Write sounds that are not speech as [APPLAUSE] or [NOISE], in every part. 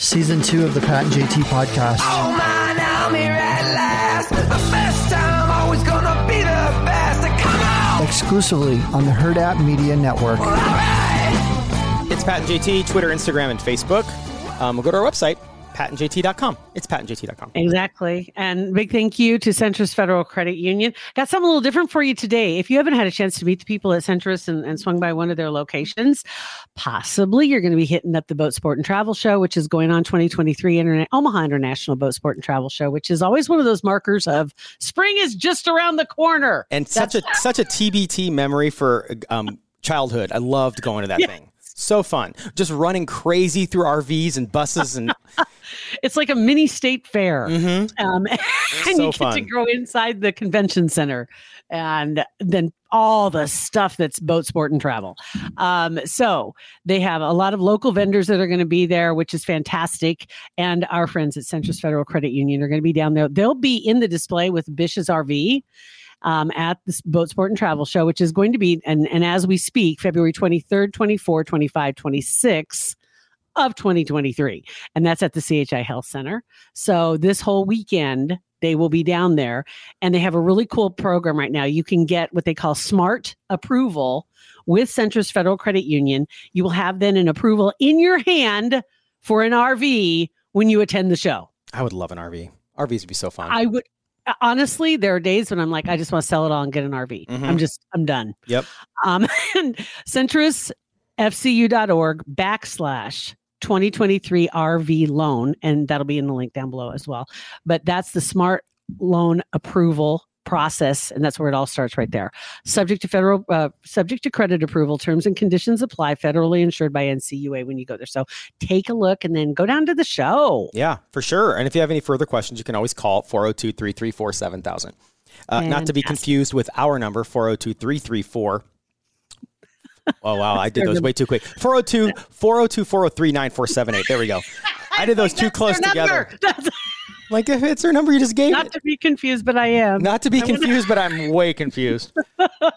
Season two of the Pat and JT podcast. Oh man, I'm here at last. The best time, always gonna be the best. Come on! Exclusively on the Hurrdat Media Network. It's Pat and JT, Twitter, Instagram, and Facebook. Um, we'll go to our website, patandjt.com. It's patandjt.com. Exactly. And big thank you to Centris Federal Credit Union. Got something a little different for you today. If you haven't had a chance to meet the people at Centris and, and swung by one of their locations, possibly you're going to be hitting up the Boat Sport and Travel Show, which is going on 2023 Interna- Omaha International Boat Sport and Travel Show, which is always one of those markers of spring is just around the corner. And such a such a TBT memory for um, childhood. I loved going to that Yeah. thing. So fun. Just running crazy through RVs and buses and [LAUGHS] It's like a mini state fair. Um, [LAUGHS] and So you get to go inside the convention center and then all the stuff that's boat sport and travel. Um, so they have a lot of local vendors that are going to be there, which is fantastic. And our friends at Centris Federal Credit Union are going to be down there. They'll be in the display with Bish's RV. Um, at the boat sport and travel show, which is going to be, and, and as we speak, February 23rd, 24, 25, 26 of 2023. And that's at the CHI Health Center. So this whole weekend, they will be down there and they have a really cool program right now. You can get what they call smart approval with Centris Federal Credit Union. You will have then an approval in your hand for an RV when you attend the show. I would love an RV. RVs would be so fun. I would honestly, there are days when I'm like, I just want to sell it all and get an RV. Mhm. I'm just, I'm done. Yep. Um, [LAUGHS] and centrisfcu.org backslash 2023 RV loan. And that'll be in the link down below as well. But that's the smart loan approval process and that's where it all starts right there subject to federal uh, subject to credit approval terms and conditions apply federally insured by ncua when you go there so take a look and then go down to the show Yeah, for sure. And if you have any further questions, you can always call 402 334 7000. Uh, Not to be confused with our number, 402 334. Oh, wow. I did those way too quick. 402 402 403 9478. There we go. I did those [LAUGHS] too close together. [LAUGHS] [LAUGHS] Like, if it's her number, you just gave not it. to be confused but i am Not to be confused, but I'm way confused.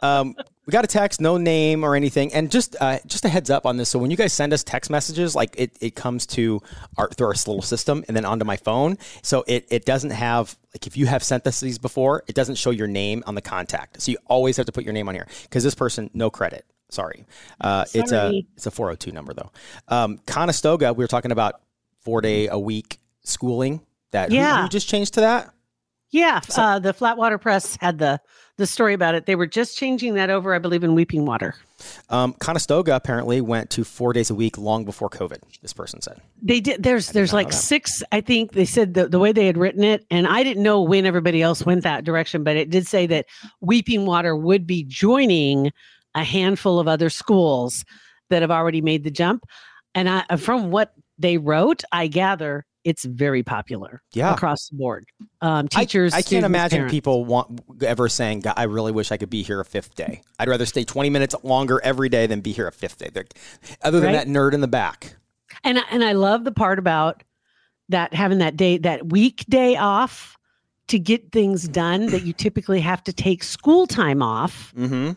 Um, we got a text, no name or anything, and just uh, just a heads up on this. So when you guys send us text messages, like it, it comes to our through our little system and then onto my phone. So it it doesn't have like if you have sent us these before, it doesn't show your name on the contact. So you always have to put your name on here because this person no credit. Sorry, uh, it's a it's a 402 number though. Um, Conestoga, we were talking about four day a week schooling. That who- Yeah. who just changed to that? Yeah, uh, the Flatwater Press had the the story about it. They were just changing that over, I believe, in Weeping Water. Um, Conestoga apparently went to four days a week long before COVID. This person said. They did. There's there's like six. I think they said the, the way they had written it, and I didn't know when everybody else went that direction, but it did say that Weeping Water would be joining a handful of other schools that have already made the jump. And I, from what they wrote, I gather it's very popular Yeah. across the board. Um, I- teachers, I, can't imagine parents. people want ever saying, "God, "I really wish I could be here a fifth day." I'd rather stay twenty minutes longer every day than be here a fifth day. They're- other than Right. that nerd in the back. And I- and I love the part about that having that day that weekday off to get things done that you typically have to take school time off Mm-hmm.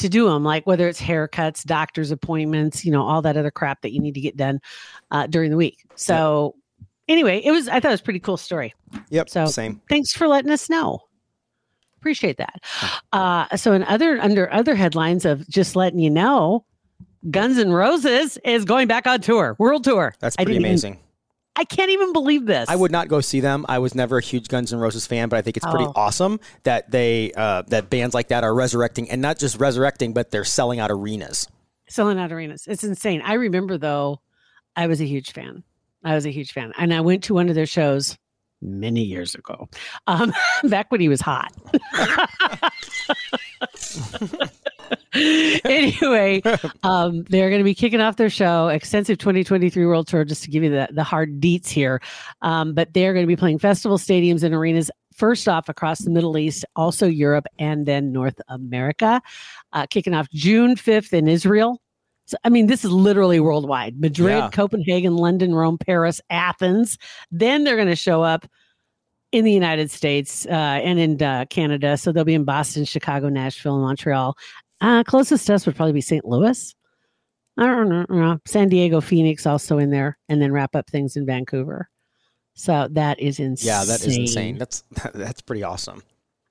To do them like whether it's haircuts doctor's appointments you know all that other crap that you need to get done uh, during the week so anyway it was i thought it was a pretty cool story Yep. So- same. thanks for letting us know appreciate that uh, so in other under other headlines of just letting you know guns N' roses is going back on tour world tour That's pretty didn't even- amazing. I can't even believe this. I would not go see them. I was never a huge Guns N' Roses fan, but I think it's pretty Oh. awesome that they uh, that bands like that are resurrecting, and not just resurrecting, but they're selling out arenas. selling out arenas. It's insane. I remember though, I was a huge fan. I was a huge fan, and I went to one of their shows many years ago, um, [LAUGHS] back when he was hot. [LAUGHS] [LAUGHS] anyway, [LAUGHS] um, they're going to be kicking off their show, extensive 2023 World Tour, just to give you the, the hard deets here. Um, but they're going to be playing festival stadiums and arenas first off across the Middle East, also Europe, and then North America. Uh, kicking off June 5th in Israel. So, I mean, this is literally worldwide Madrid, Yeah. Copenhagen, London, Rome, Paris, Athens. Then they're going to show up in the United States uh, and in uh, Canada. So they'll be in Boston, Chicago, Nashville, and Montreal. Uh, closest to us would probably be St. Louis. I don't know, I don't know. San Diego, Phoenix also in there, and then wrap up things in Vancouver. So that is insane. Yeah, that is insane. That's [LAUGHS] that's pretty awesome.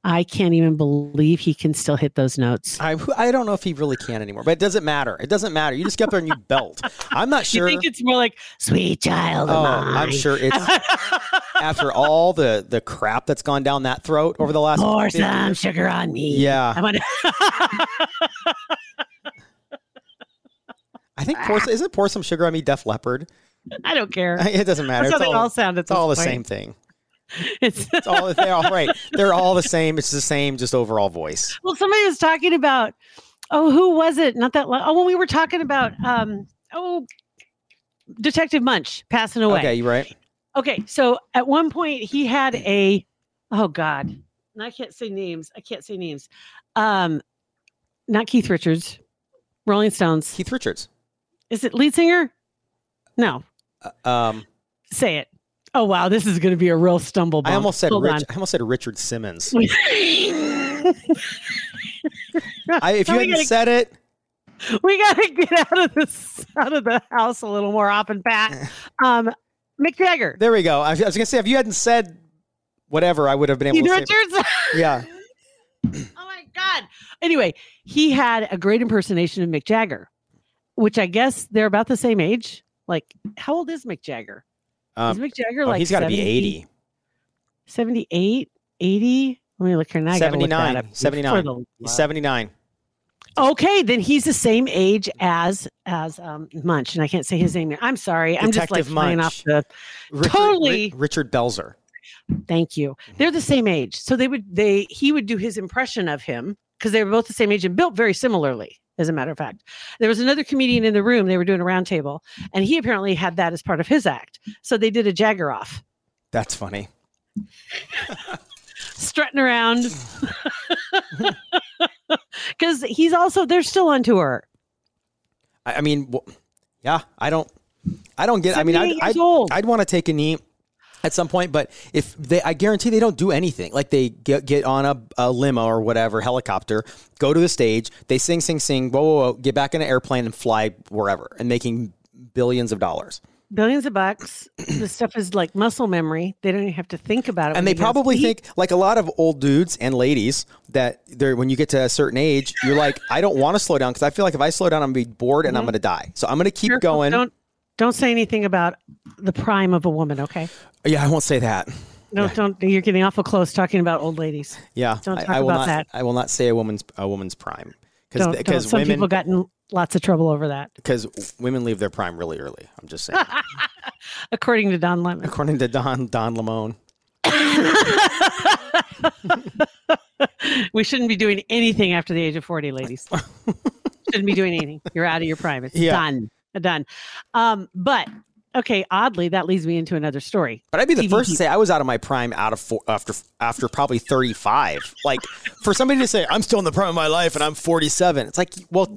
I can't even believe he can still hit those notes. I I don't know if he really can anymore, but it doesn't matter. It doesn't matter. You just get up there and you [LAUGHS] belt. I'm not sure. You think it's more like sweet child of Oh. I'm sure it's [LAUGHS] after all the the crap that's gone down that throat over the last. Pour some years. sugar on me. Yeah. I want I think pour, is it pour some sugar on me, Def Leppard? I don't care. [LAUGHS] It doesn't matter. That's how It's they all, all sound it's all the this same thing. [LAUGHS] It's It's all they're all right. They're all the same. It's the same, just overall voice. well, somebody was talking about. Oh, who was it? Not that long. Oh, when we were talking about. Um. Oh, Detective Munch passing away. Okay, you're right. Okay, so at one point he had a oh god, and I can't say names. I can't say names. Um, not Keith Richards, Rolling Stones. Keith Richards. Is it lead singer? No, Uh, Um, say it. Oh wow, this is going to be a real stumble. I almost said Hold Rich, on. I almost said Richard Simmons. [LAUGHS] I, if you hadn't gotta- said it, we got to get out of this out of the house a little more often, Pat. Um, Mick Jagger, there we go. I, was gonna say if you hadn't said whatever, I would have been able Keith to say. Richards. [LAUGHS] Yeah, [CLEARS THROAT] Oh my God. Anyway, he had a great impersonation of Mick Jagger, which I guess they're about the same age. Like, how old is Mick Jagger? um, is Mick Jagger oh, like he's got to be eighty. 78, 80? Let me look here now. I gotta look 79, 79. Okay, then he's the same age as as um, Munch, and I can't say his name. I'm sorry. I'm just like Detective flying off the. Richard, Totally. Richard Belzer. Thank you. Mm-hmm. They're the same age, so they would they he would do his impression of him because they were both the same age and built very similarly. As a matter of fact, there was another comedian in the room. They were doing a roundtable, and he apparently had that as part of his act. So they did a Jagger off, That's funny. [LAUGHS] strutting around, [LAUGHS] [LAUGHS] [LAUGHS] because he's also they're still on tour. I, I mean, wh- yeah, I don't, I don't get. I mean, I'd, I'd. I'd want to take a knee at some point, but if they, I guarantee they don't do anything. Like they get get on a, a limo or whatever helicopter, go to the stage, they sing, sing, sing, whoa, whoa, whoa, get back in an airplane and fly wherever, and making billions of dollars. Billions of bucks. this [CLEARS THROAT] stuff is like muscle memory. They don't even have to think about it. And they probably think, like a lot of old dudes and ladies, that they're when you get to a certain age, you're like, I don't want to slow down because I feel like if I slow down, I'm gonna be bored and I'm mm-hmm. gonna die. So I'm gonna keep Careful. going. Don't don't say anything about the prime of a woman. Okay. Yeah, I won't say that. No, don't. You're getting awful close talking about old ladies. Yeah, Don't I, talk I will about not. that. I will not say a woman's a woman's prime because because Some women people got in lots of trouble over that, because women leave their prime really early. I'm just saying, [LAUGHS] according to Don Lemon. according to Don Don Lemon. [LAUGHS] we shouldn't be doing anything after the age of 40, ladies. [LAUGHS] shouldn't be doing anything. You're out of your prime. It's Yeah. done. Done. Um, but okay, oddly, that leads me into another story. But I'd be the TVT. first to say I was out of my prime out of four, after after probably 35. Like for somebody to say I'm still in the prime of my life and I'm 47, it's like, well,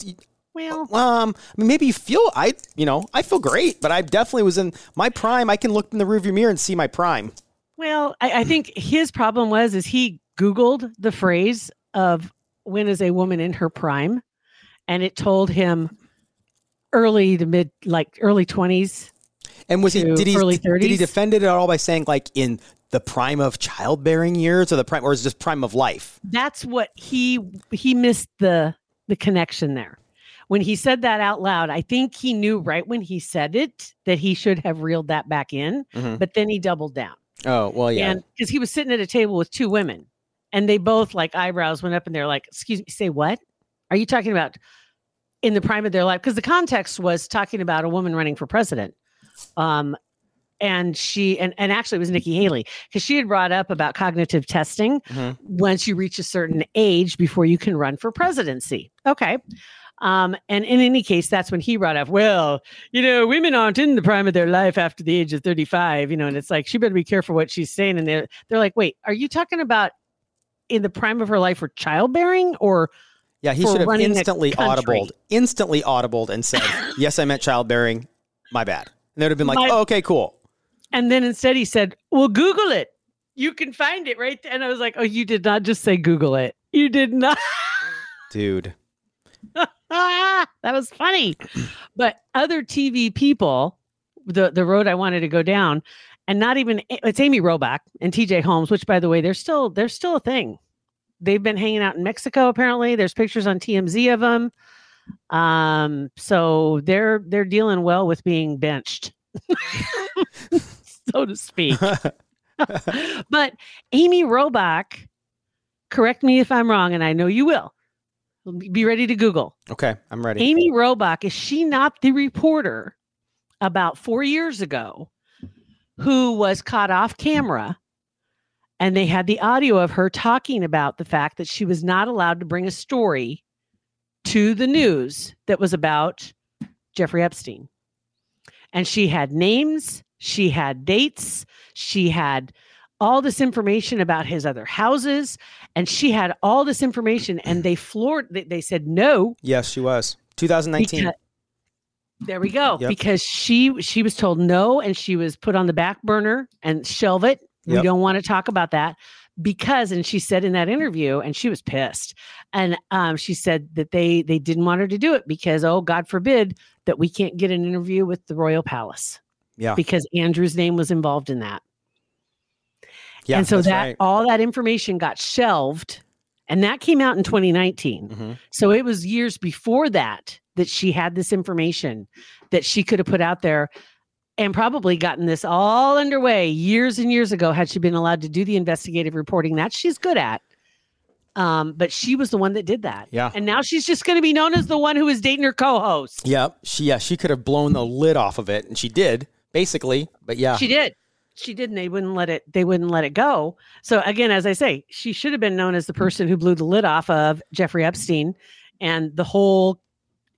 Well, um, I mean, maybe you feel I, you know, I feel great, but I definitely was in my prime. I can look in the rearview mirror and see my prime. Well, I, I think his problem was is he Googled the phrase of when is a woman in her prime, and it told him early to mid, like early twenties. And was he did he early did he defend it at all by saying like in the prime of childbearing years or the prime or is it just prime of life? That's what he he missed the the connection there. When he said that out loud, I think he knew right when he said it that he should have reeled that back in, Mhm. but then he doubled down. Oh well, yeah. Because he was sitting at a table with two women and they both like eyebrows went up and they're like, excuse me, say what? Are you talking about in the prime of their life? Because the context was talking about a woman running for president. Um, and she and, and actually it was Nikki Haley because she had brought up about cognitive testing Mhm. once you reach a certain age before you can run for presidency. Okay. Um, and in any case, that's when he brought up, well, you know, women aren't in the prime of their life after the age of 35, you know, and it's like she better be careful what she's saying. And they're they're like, wait, are you talking about in the prime of her life for childbearing or Yeah, he should have instantly audibled, instantly audibled, and said, "Yes, I meant childbearing. My bad." And they'd have been like, My- oh, "Okay, cool." And then instead he said, Well, Google it. You can find it right there. And I was like, Oh, you did not just say Google it. You did not. Dude, [LAUGHS] that was funny. But other TV people, the, the road I wanted to go down, and not even it's Amy Robach and TJ Holmes, which by the way, they're still they're still a thing. They've been hanging out in Mexico, apparently. There's pictures on TMZ of them. Um, so they're they're dealing well with being benched, [LAUGHS] so to speak. [LAUGHS] but Amy Robach, correct me if I'm wrong, and I know you will. Be ready to Google. okay, I'm ready. Amy Robach, is she not the reporter about four years ago who was caught off camera? And they had the audio of her talking about the fact that she was not allowed to bring a story to the news that was about Jeffrey Epstein. And she had names, she had dates, she had all this information about his other houses, and she had all this information. And they floored, they, they said, no, yes, she was 2019. because- there we go. Yep. Because she she was told no, and she was put on the back burner and shelve it. We Yep. don't want to talk about that because, and she said in that interview, and she was pissed, and um, she said that they they didn't want her to do it because oh God forbid that we can't get an interview with the royal palace yeah, because Andrew's name was involved in that yeah, and so that right. all that information got shelved and that came out in 2019 Mhm. so it was years before that that she had this information that she could have put out there and probably gotten this all underway years and years ago had she been allowed to do the investigative reporting that she's good at um, but she was the one that did that Yeah. and now she's just going to be known as the one who was dating her co-host Yep. She yeah, she could have blown the lid off of it, and she did basically. But yeah, She did. She didn't they wouldn't let it. They wouldn't let it go. So again, as I say, she should have been known as the person who blew the lid off of Jeffrey Epstein and the whole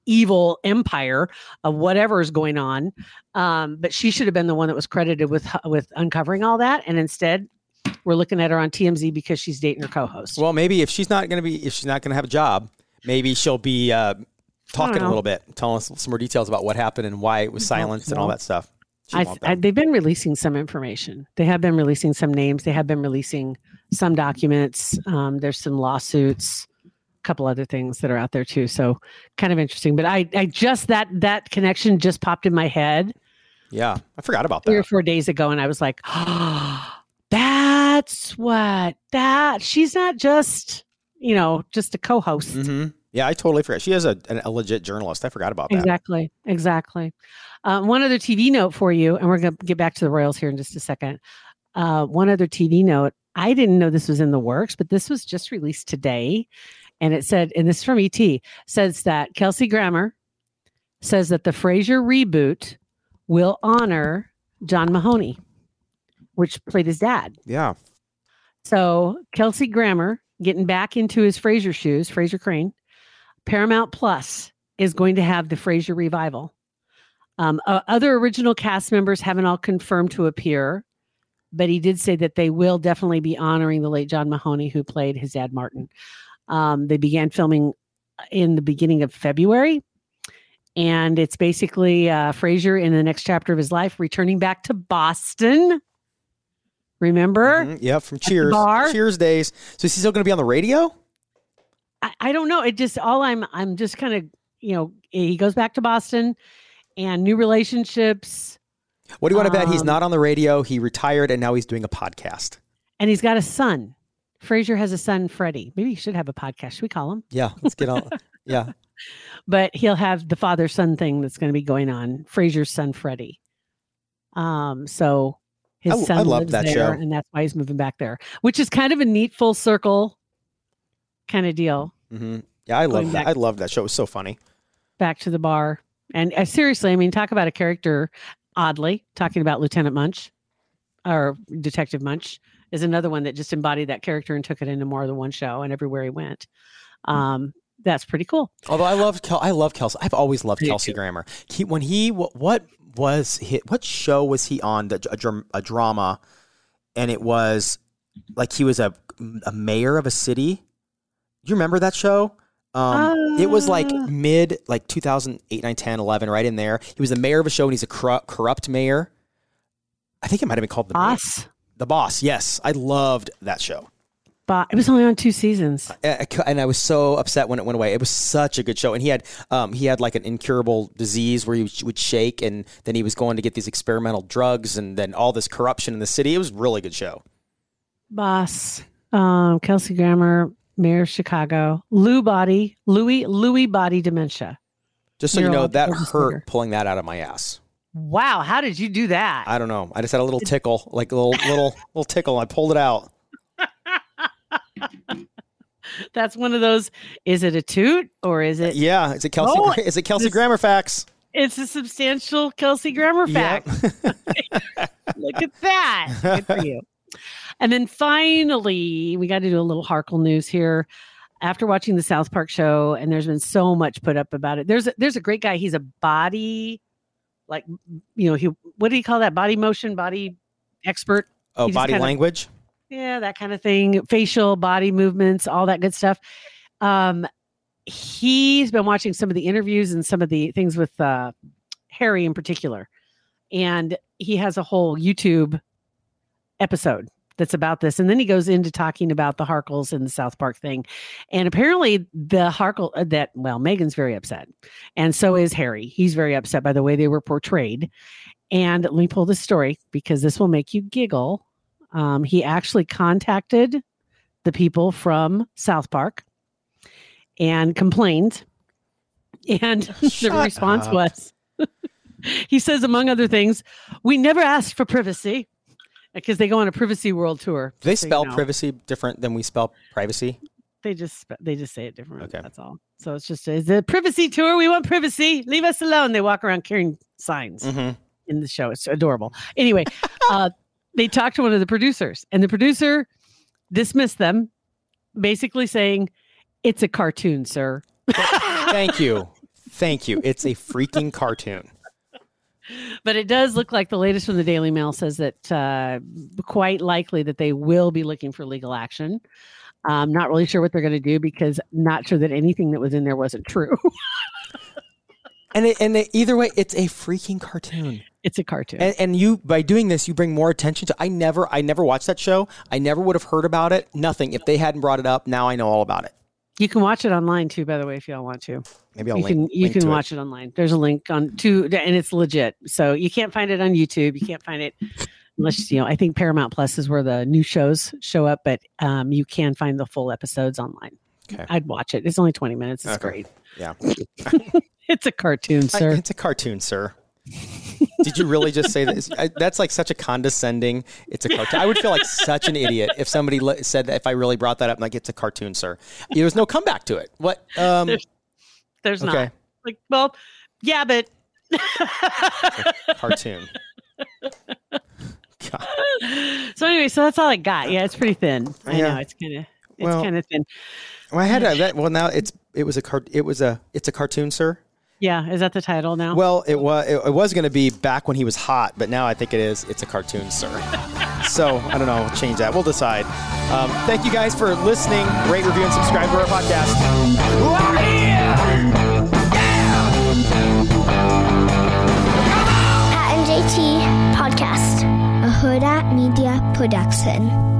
evil empire of whatever is going on. Um, but she should have been the one that was credited with with uncovering all that. And instead, we're looking at her on TMZ because she's dating her co-host. Well, maybe if she's not going to be, if she's not going to have a job, maybe she'll be uh, talking a little bit, telling us some more details about what happened and why it was silenced and all that stuff. I, I, they've been releasing some information. They have been releasing some names. They have been releasing some documents. Um, there's some lawsuits, a couple other things that are out there too. So kind of interesting. But I, I just that that connection just popped in my head yeah, I forgot about that. three or four days ago, and I was like, oh, [GASPS] that's what that. She's not just you know just a co-host. hmm Yeah, I totally forgot. She is a, an, a legit journalist. I forgot about that. Exactly. Exactly. Um, one other TV note for you, and we're going to get back to the Royals here in just a second. Uh, one other TV note. I didn't know this was in the works, but this was just released today. And it said, and this is from ET, says that Kelsey Grammer says that the Frasier reboot will honor John Mahoney, which played his dad. Yeah. So Kelsey Grammer getting back into his Frasier shoes, Frasier Crane. Paramount Plus is going to have the Frasier revival. Um, uh, other original cast members haven't all confirmed to appear, but he did say that they will definitely be honoring the late John Mahoney, who played his dad Martin. Um, they began filming in the beginning of February, and it's basically uh, Frasier in the next chapter of his life, returning back to Boston. Remember? Mhm. Yeah, from Cheers. Cheers days. So is he still going to be on the radio? I, I don't know. It just all I'm I'm just kind of you know he goes back to Boston and new relationships What do you want to bet? He's Um, not on the radio. He retired and now he's doing a podcast. and he's got a son. Frasier has a son, Freddie. Maybe he should have a podcast. Should we call him? Yeah, let's get on. [LAUGHS] yeah. But he'll have the father son thing that's going to be going on. Frasier's son, Freddie. Um, so his I- I son love lives there, show. and that's why he's moving back there, which is kind of a neat full circle kind of deal. Hmm Yeah, I love that. I love that show. It was so funny. back to the bar. And uh, seriously, I mean, talk about a character. oddly, talking about Lieutenant Munch or Detective Munch is another one that just embodied that character and took it into more than one show and everywhere he went. Um, that's pretty cool. Although I love Kel- I love Kelsey. I've always loved Me Kelsey too. Grammer. He when he wh- what was he, what show was he on? A, a drama, and it was like he was a a mayor of a city. Do you remember that show? Um, it was like Uh. mid like 2008, 9, 10, 11, right in there. He was the mayor of a show, and he's a corrupt, corrupt mayor. I think it might have been called the Mayor. Boss. The Boss. Yes, I loved that show. But it was only on two seasons. I- I and I was so upset when it went away. It was such a good show, and he had um, he had like an incurable disease where he would- would shake, and then he was going to get these experimental drugs, and then all this corruption in the city. It was a really good show. Boss. Um, Kelsey Grammer, Mayor of Chicago. Lou Body, Lewy, Lewy Body Dementia. Just so you know, that hurt pulling that out of my ass. Wow, how did you do that? I don't know. I just had a little tickle, like a little little [LAUGHS] little tickle. I pulled it out. [LAUGHS] That's one of those. Is it a toot or is it? Uh, yeah, is it Kelsey? Oh, is it Kelsey this- Grammer facts? It's a substantial Kelsey Grammer fact. [LAUGHS] Look at that. Good for you. And then finally, we got to do a little Harkle news here. After watching the South Park show, and there's been so much put up about it. There's a, there's a great guy. He's a body, like you know, he what do you call that? Body motion, body expert. Oh, body kinda- language. Yeah, that kind of thing. Facial, body movements, all that good stuff. Um, he's been watching some of the interviews and some of the things with uh, Harry in particular, and he has a whole YouTube episode that's about this. And then he goes into talking about the Harkles and the South Park thing. And apparently, the Harkle uh, that well, Meghan's very upset, and so is Harry. He's very upset by the way they were portrayed. And let me pull this story because this will make you giggle. Um, he actually contacted the people from South Park and complained. And [LAUGHS] the response up. was [LAUGHS] he says, among other things, we never asked for privacy because they go on a privacy world tour. Do they so you spell know. privacy different than we spell privacy? They just they just say it different. Okay. That's all. So it's just it's a privacy tour. We want privacy. Leave us alone. They walk around carrying signs Mm-hmm. in the show. It's adorable. Anyway, [LAUGHS] uh, they talked to one of the producers, and the producer dismissed them, basically saying, "It's a cartoon, sir." Thank you. Thank you. It's a freaking cartoon. But it does look like the latest from the Daily Mail says that uh, quite likely that they will be looking for legal action. I'm not really sure what they're going to do because not sure that anything that was in there wasn't true. [LAUGHS] And it, and it, either way, it's a freaking cartoon. it's a cartoon. And, and you by doing this, you bring more attention to. I never, I never watched that show. I never would have heard about it. Nothing. If they hadn't brought it up, now I know all about it. You can watch it online too, by the way, if y'all want to. Maybe I'll you link. can you link can watch it. online. There's a link on to and it's legit. So you can't find it on YouTube. You can't find it unless you know. I think Paramount Plus is where the new shows show up, but um, you can find the full episodes online. Okay. I'd watch it. It's only 20 minutes. It's Okay. great. Yeah. [LAUGHS] It's a cartoon, I- sir. it's a cartoon, sir. Did you really just say that? I, that's like such a condescending. It's a cartoon. I would feel like such an idiot if somebody said that. If I really brought that up, like it's a cartoon, sir. There was no comeback to it. What? Um, There's- There's okay, not like well, yeah, but [LAUGHS] cartoon. God. [LAUGHS] so anyway, so that's all I got. Yeah, it's pretty thin. I Yeah. know it's kind of it's Well- kind of thin. Well, I had a, that. Well, now it's it was a cart. It was a it's a cartoon, sir. Yeah, is that the title now? Well, it was it, it was going to be back when he was hot, but now I think it is. It's a cartoon, sir. [LAUGHS] so I don't know. We'll change that. We'll decide. Um, thank you guys for listening. Rate, review, and subscribe to our podcast. Pat and JT Podcast, a Hurrdat Media Production.